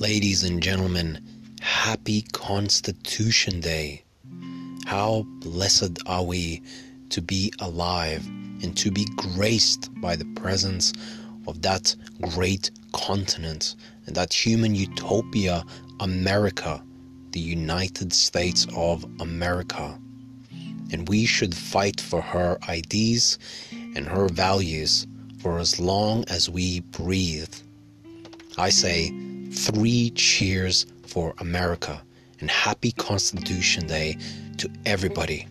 Ladies and gentlemen, happy Constitution Day. How blessed are we to be alive and to be graced by the presence of that great continent and that human utopia, America, the United States of America. And we should fight for her ideas and her values for as long as we breathe. I say three cheers for America and happy Constitution Day to everybody.